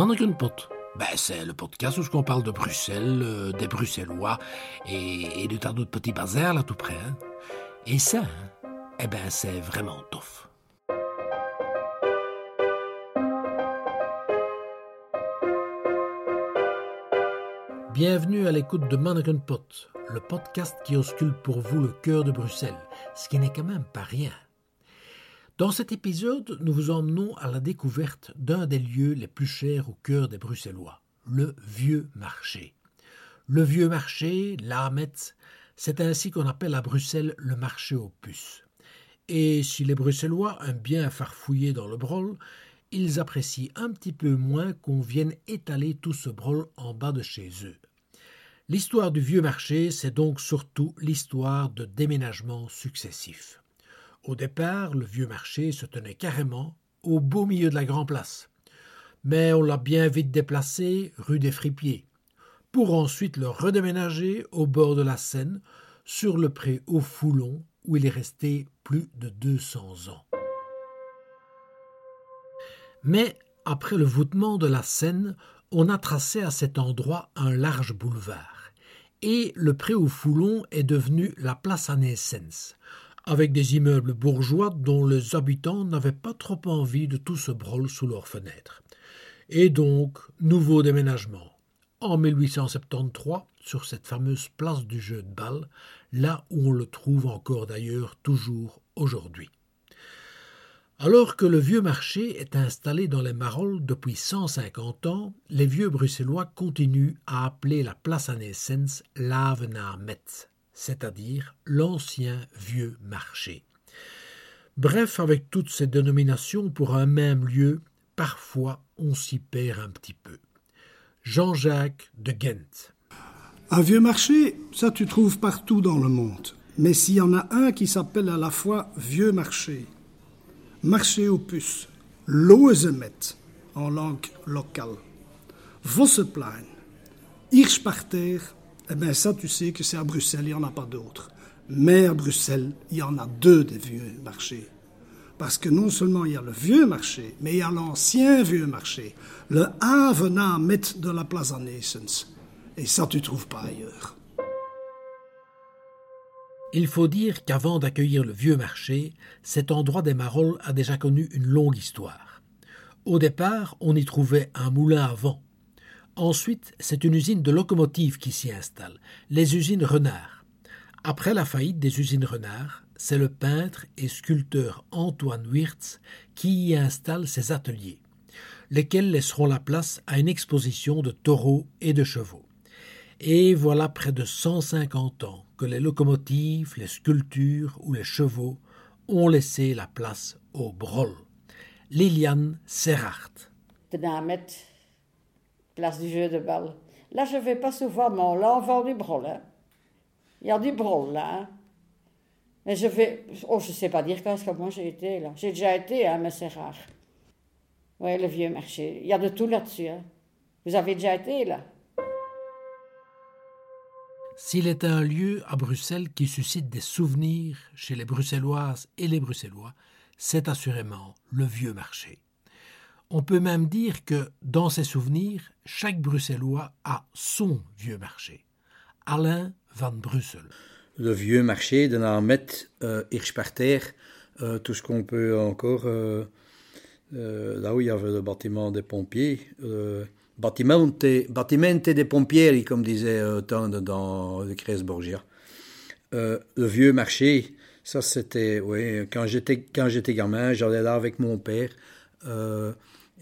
Mannequin-Pot. Ben, c'est le podcast où on parle de Bruxelles, euh, des Bruxellois et, de tas d'autres petits bazars là tout près. Hein. Et ça, hein, eh ben, c'est vraiment tough. Bienvenue à l'écoute de Mannequin Pot, le podcast qui ausculte pour vous le cœur de Bruxelles, ce qui n'est quand même pas rien. Dans cet épisode, nous vous emmenons à la découverte d'un des lieux les plus chers au cœur des Bruxellois, le Vieux Marché. Le Vieux Marché, l'Armetz, c'est ainsi qu'on appelle à Bruxelles le marché aux puces. Et si les Bruxellois aiment bien farfouiller dans le brol, ils apprécient un petit peu moins qu'on vienne étaler tout ce brol en bas de chez eux. L'histoire du vieux marché, c'est donc surtout l'histoire de déménagements successifs. Au départ, le vieux marché se tenait carrément au beau milieu de la Grand Place. Mais on l'a bien vite déplacé rue des Fripiers, pour ensuite le redéménager au bord de la Seine, sur le pré au Foulon, où il est resté plus de 200 ans. Mais après le voûtement de la Seine, on a tracé à cet endroit un large boulevard, et le pré au Foulon est devenu la place à avec des immeubles bourgeois dont les habitants n'avaient pas trop envie de tout ce brol sous leurs fenêtres. Et donc, nouveau déménagement. En 1873, sur cette fameuse place du jeu de balle, là où on le trouve encore d'ailleurs toujours aujourd'hui. Alors que le vieux marché est installé dans les Marolles depuis 150 ans, les vieux bruxellois continuent à appeler la place à naissance Metz c'est-à-dire l'ancien vieux marché. Bref, avec toutes ces dénominations pour un même lieu, parfois on s'y perd un petit peu. Jean-Jacques de Ghent. Un vieux marché, ça tu trouves partout dans le monde. Mais s'il y en a un qui s'appelle à la fois vieux marché, marché aux puces, Loezemet en langue locale, Vosseplein, Hirschparter eh bien, ça, tu sais que c'est à Bruxelles, il n'y en a pas d'autres. Mais à Bruxelles, il y en a deux des vieux marchés. Parce que non seulement il y a le vieux marché, mais il y a l'ancien vieux marché, le Met de la Plaza Nations. Et ça, tu trouves pas ailleurs. Il faut dire qu'avant d'accueillir le vieux marché, cet endroit des Marolles a déjà connu une longue histoire. Au départ, on y trouvait un moulin à vent, Ensuite, c'est une usine de locomotives qui s'y installe, les usines Renard. Après la faillite des usines Renard, c'est le peintre et sculpteur Antoine Wirtz qui y installe ses ateliers, lesquels laisseront la place à une exposition de taureaux et de chevaux. Et voilà près de 150 ans que les locomotives, les sculptures ou les chevaux ont laissé la place au brol. Liliane Serrart place du jeu de balle. Là, je ne vais pas souvent, mais on l'a du brol. Hein. Il y a du brol là. Hein. Mais je vais. Oh, je ne sais pas dire quand est-ce que moi j'ai été là. J'ai déjà été, hein, mais c'est rare. Oui, le vieux marché. Il y a de tout là-dessus. Vous avez déjà été là? S'il est un lieu à Bruxelles qui suscite des souvenirs chez les Bruxelloises et les Bruxellois, c'est assurément le vieux marché. On peut même dire que, dans ses souvenirs, chaque Bruxellois a son vieux marché. Alain van Brussel. Le vieux marché de Narmet, euh, euh, tout ce qu'on peut encore. Euh, euh, là où il y avait le bâtiment des pompiers. Batimente, batimente des pompiers, comme disait Tande dans le Crèse Borgia. le vieux marché, ça c'était. Oui, quand j'étais gamin, j'allais là avec mon père.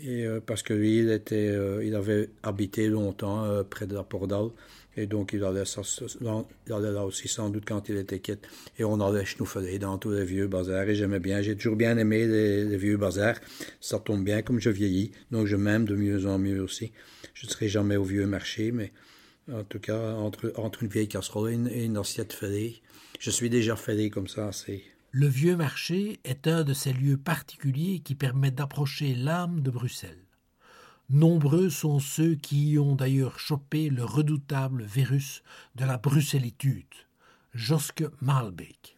Et, euh, parce que lui, il, était, euh, il avait habité longtemps euh, près de la Pordale. Et donc, il allait, là aussi sans doute quand il était quitte. Et on allait chenoufler dans tous les vieux bazars. Et j'aimais bien. J'ai toujours bien aimé les, vieux bazars. Ça tombe bien comme je vieillis. Donc, je m'aime de mieux en mieux aussi. Je ne serai jamais au vieux marché, mais en tout cas, entre, une vieille casserole et une, assiette fêlée, je suis déjà fêlé comme ça. C'est le vieux marché est un de ces lieux particuliers qui permettent d'approcher l'âme de Bruxelles. Nombreux sont ceux qui y ont d'ailleurs chopé le redoutable virus de la bruxellitude. Joske Malbeek.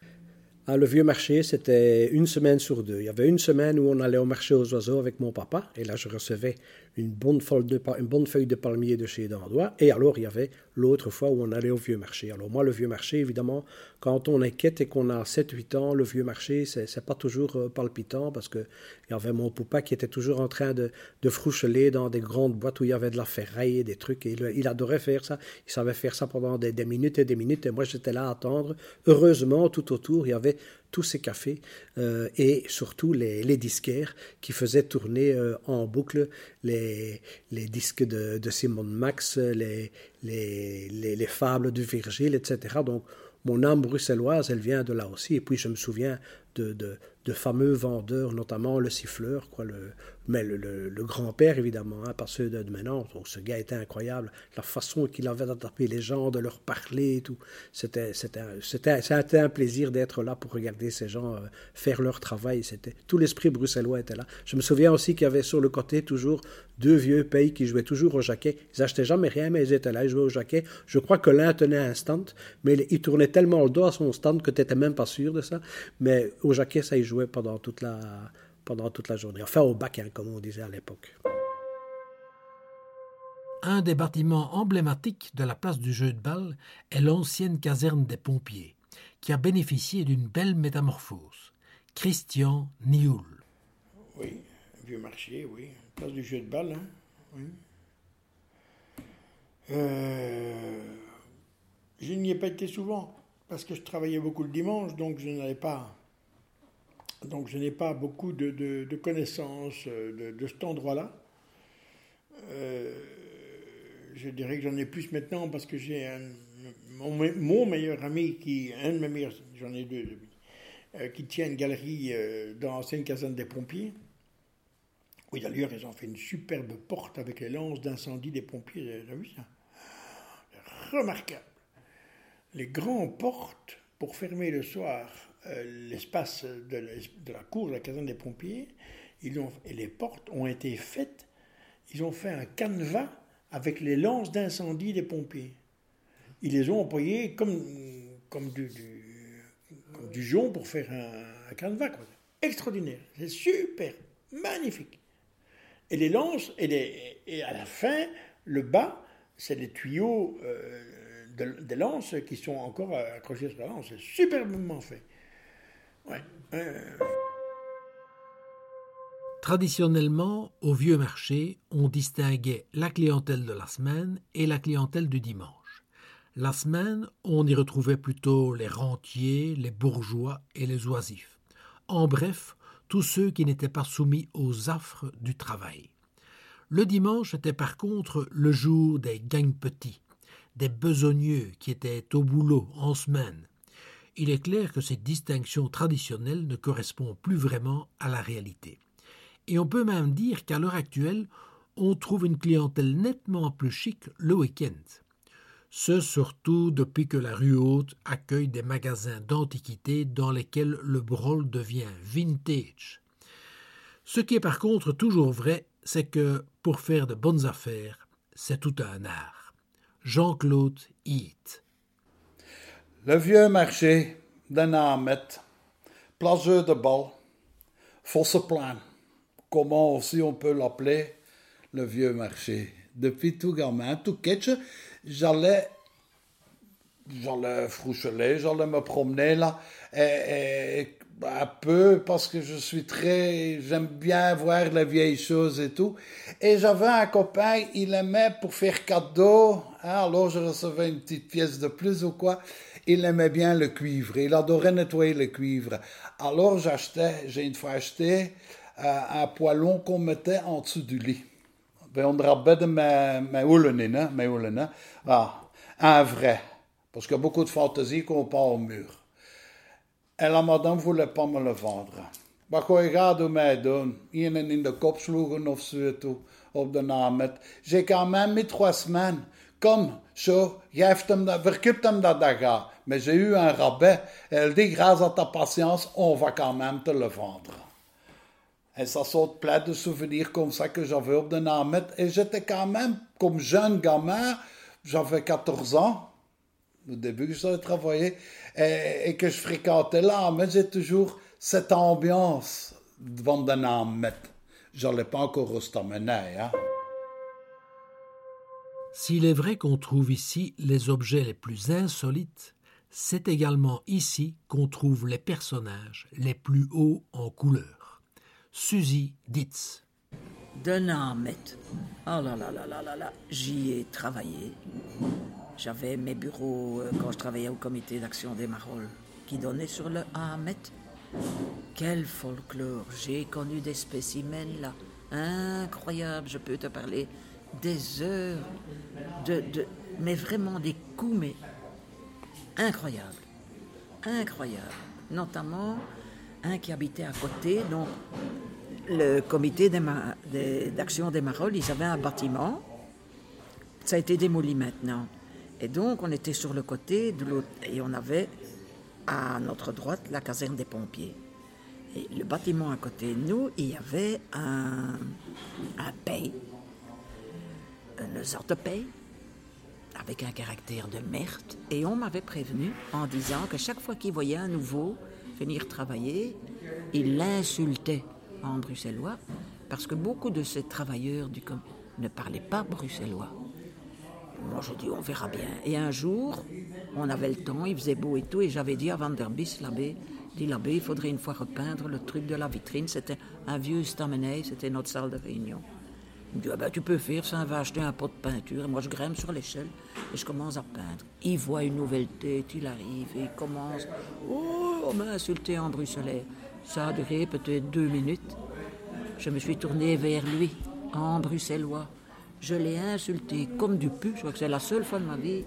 Ah, le vieux marché, c'était une semaine sur deux. Il y avait une semaine où on allait au marché aux oiseaux avec mon papa, et là je recevais une bonne, feuille de, palmier de chez Dandois. Et alors, il y avait l'autre fois où on allait au vieux marché. Alors, moi, le vieux marché, évidemment, quand on quête et qu'on a 7-8 ans, le vieux marché, c'est pas toujours euh, palpitant parce qu'il y avait mon papa qui était toujours en train de, de froucheler dans des grandes boîtes où il y avait de la ferraille et des trucs. Et il, adorait faire ça. Il savait faire ça pendant des, des minutes et des minutes. Et moi, j'étais là à attendre. Heureusement, tout autour, il y avait tous ces cafés euh, et surtout les, disquaires qui faisaient tourner euh, en boucle les, les disques de, de Simon Max, les, les, les, fables de Virgile, etc. Donc, mon âme bruxelloise, elle vient de là aussi. Et puis, je me souviens de, fameux vendeurs, notamment le siffleur, quoi, le, mais le, grand-père, évidemment, hein, parce que de, maintenant, ce gars était incroyable. La façon qu'il avait d'attraper les gens, de leur parler tout. C'était, c'était, c'était, c'était un plaisir d'être là pour regarder ces gens euh, faire leur travail. C'était, tout l'esprit bruxellois était là. Je me souviens aussi qu'il y avait sur le côté toujours deux vieux pays qui jouaient toujours au jaquet. Ils achetaient jamais rien, mais ils étaient là, ils jouaient au jaquet. Je crois que l'un tenait un stand, mais il tournait tellement le dos à son stand que tu n'étais même pas sûr de ça. Mais au jaquet, ça y jouait pendant toute la, pendant toute la journée. Enfin, au bac, hein, comme on disait à l'époque. Un des bâtiments emblématiques de la place du jeu de balle est l'ancienne caserne des pompiers, qui a bénéficié d'une belle métamorphose. Christian Nioul. Oui, vieux marché, oui. Place du jeu de balle, hein. Oui. Euh, je n'y ai pas été souvent, parce que je travaillais beaucoup le dimanche, donc je n'avais pas donc je n'ai pas beaucoup de, connaissances euh, de, cet endroit-là. Euh, je dirais que j'en ai plus maintenant parce que j'ai mon, meilleur ami qui, un de mes meilleurs, j'en ai deux, euh, qui tient une galerie dans l'ancienne caserne des pompiers. Oui, d'ailleurs, ils ont fait une superbe porte avec les lances d'incendie des pompiers. Vous vu ça? Remarquable. Les grandes portes pour fermer le soir l'espace de, la cour de la caserne des pompiers, ils ont, et les portes ont été faites, ils ont fait un canevas avec les lances d'incendie des pompiers. Ils les ont employés comme, comme, du, du, jonc pour faire un, canevas. Extraordinaire, c'est super, magnifique. Et les lances, et, les, et à la fin, le bas, c'est les tuyaux euh, des lances qui sont encore accrochés sur la lance. C'est superbement fait. Traditionnellement, au vieux marché, on distinguait la clientèle de la semaine et la clientèle du dimanche. La semaine, on y retrouvait plutôt les rentiers, les bourgeois et les oisifs. En bref, tous ceux qui n'étaient pas soumis aux affres du travail. Le dimanche était par contre le jour des gangs petits, des besogneux qui étaient au boulot en semaine, il est clair que cette distinction traditionnelle ne correspond plus vraiment à la réalité. Et on peut même dire qu'à l'heure actuelle, on trouve une clientèle nettement plus chic le week-end. Ce surtout depuis que la rue haute accueille des magasins d'antiquités dans lesquels le brol devient vintage. Ce qui est par contre toujours vrai, c'est que pour faire de bonnes affaires, c'est tout un art. Jean-Claude. Le vieux marché de Namet, place de bal, Fosseplein, comment aussi on peut l'appeler, le vieux marché. Depuis tout gamin, tout ketch, j'allais j'allais froucheler, j'allais me promener là, et, un peu parce que je suis très, j'aime bien voir les vieilles choses et tout. Et j'avais un copain, il aimait pour faire cadeau, hein, alors je recevais une petite pièce de plus ou quoi il aimait bien le cuivre, il adorait nettoyer le cuivre. Alors j'achetais, j'ai une fois acheté euh, un poêlon qu'on mettait en dessous du lit. Bij onder bedden met, met hoelen in, hè, met hoelen, hè. Ah, un vrai. Parce qu'il y a beaucoup de fantaisie qu'on peint au mur. Et la madame voulait pas me le vendre. Kon je gaan door mij doen? Iemand in de kop sloegen of zo toe, op de naam. J'ai quand même mis trois semaines. Comme, zo, geef hem dat, verkoopt hem dat dat gaat. Mais j'ai eu un rabais. Elle dit, grâce à ta patience, on va quand même te le vendre. Et ça sont plein de souvenirs comme ça que j'avais au de. Et j'étais quand même, comme jeune gamin, j'avais 14 ans, au début que j'avais travaillé, et, que je fréquentais là, mais j'ai toujours cette ambiance devant de Namet. Je n'allais pas encore au. Hein. S'il est vrai qu'on trouve ici les objets les plus insolites, c'est également ici qu'on trouve les personnages les plus hauts en couleur. Suzy Ditz. De Namet. Oh là là là là là là, j'y ai travaillé. J'avais mes bureaux euh, quand je travaillais au comité d'action des Marolles qui donnait sur le Hamet. Quel folklore J'ai connu des spécimens là. Incroyable, je peux te parler des heures de, de mais vraiment des coups, mais incroyables. Incroyables. Notamment un qui habitait à côté, donc le comité d'action des Marolles, ils avaient un bâtiment. Ça a été démoli maintenant. Et donc, on était sur le côté de l'autre, et on avait à notre droite la caserne des pompiers. Et le bâtiment à côté de nous, il y avait un, un paye, une sorte de paye, avec un caractère de merde. Et on m'avait prévenu en disant que chaque fois qu'il voyait un nouveau venir travailler, il l'insultait en bruxellois, parce que beaucoup de ces travailleurs du ne parlaient pas bruxellois. Moi, j'ai dit, on verra bien. Et un jour, on avait le temps, il faisait beau et tout, et j'avais dit à Van der l'abbé, dit l'abbé, il faudrait une fois repeindre le truc de la vitrine. C'était un vieux stamenet, c'était notre salle de réunion. Il me dit, ah ben, tu peux faire ça, va acheter un pot de peinture. Et moi, je grimpe sur l'échelle et je commence à peindre. Il voit une nouvelle tête, il arrive et il commence. Oh, on m'a insulté en bruxellois. Ça a duré peut-être deux minutes. Je me suis tourné vers lui, en bruxellois. Je l'ai insulté comme du pu. Je crois que c'est la seule fois de ma vie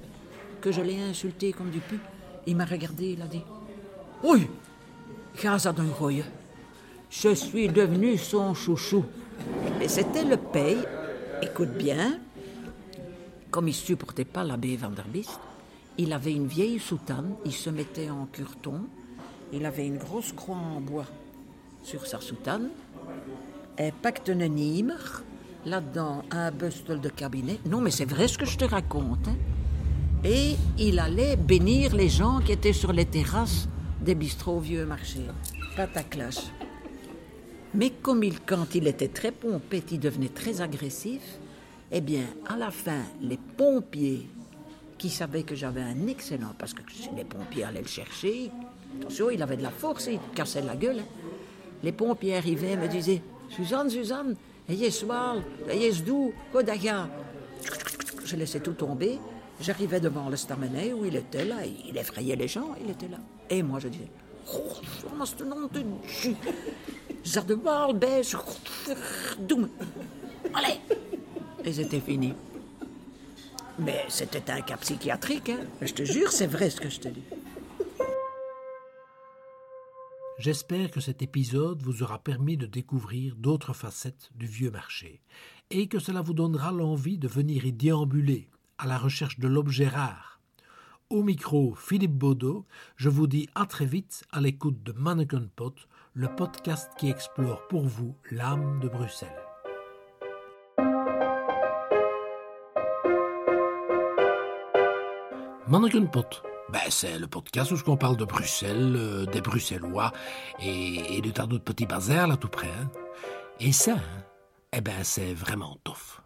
que je l'ai insulté comme du pu. Il m'a regardé, il a dit Oui, Casa Je suis devenu son chouchou. Et c'était le paye. Écoute bien, comme il supportait pas l'abbé Vanderbist, il avait une vieille soutane, il se mettait en curton, il avait une grosse croix en bois sur sa soutane, un pacte Nimer, là-dedans un bustle de cabinet. Non, mais c'est vrai ce que je te raconte. Hein. Et il allait bénir les gens qui étaient sur les terrasses des bistrots vieux marché. Pataclash. Mais comme il, quand il était très pompé, il devenait très agressif, eh bien, à la fin, les pompiers qui savaient que j'avais un excellent, parce que les pompiers allaient le chercher, attention, il avait de la force, il cassait la gueule. Hein. Les pompiers arrivaient et me disaient Suzanne, Suzanne, ayez soal, ayez doux, kodaya. Je laissais tout tomber. J'arrivais devant le stamenet où il était là, il effrayait les gens, il était là. Et moi je disais Oh, ce nom de Dieu Zardemal, beige, doum. Allez Et c'était fini. Mais c'était un cas psychiatrique, hein. Je te jure, c'est vrai ce que je te dis. J'espère que cet épisode vous aura permis de découvrir d'autres facettes du vieux marché et que cela vous donnera l'envie de venir y déambuler à la recherche de l'objet rare. Au micro, Philippe Baudot, je vous dis à très vite à l'écoute de Mannequin Pot, le podcast qui explore pour vous l'âme de Bruxelles. Mannequin Pot ben, c'est le podcast où on parle de Bruxelles, euh, des Bruxellois et, de tas d'autres petits bazars là tout près. Hein. Et ça, hein, eh ben, c'est vraiment tough.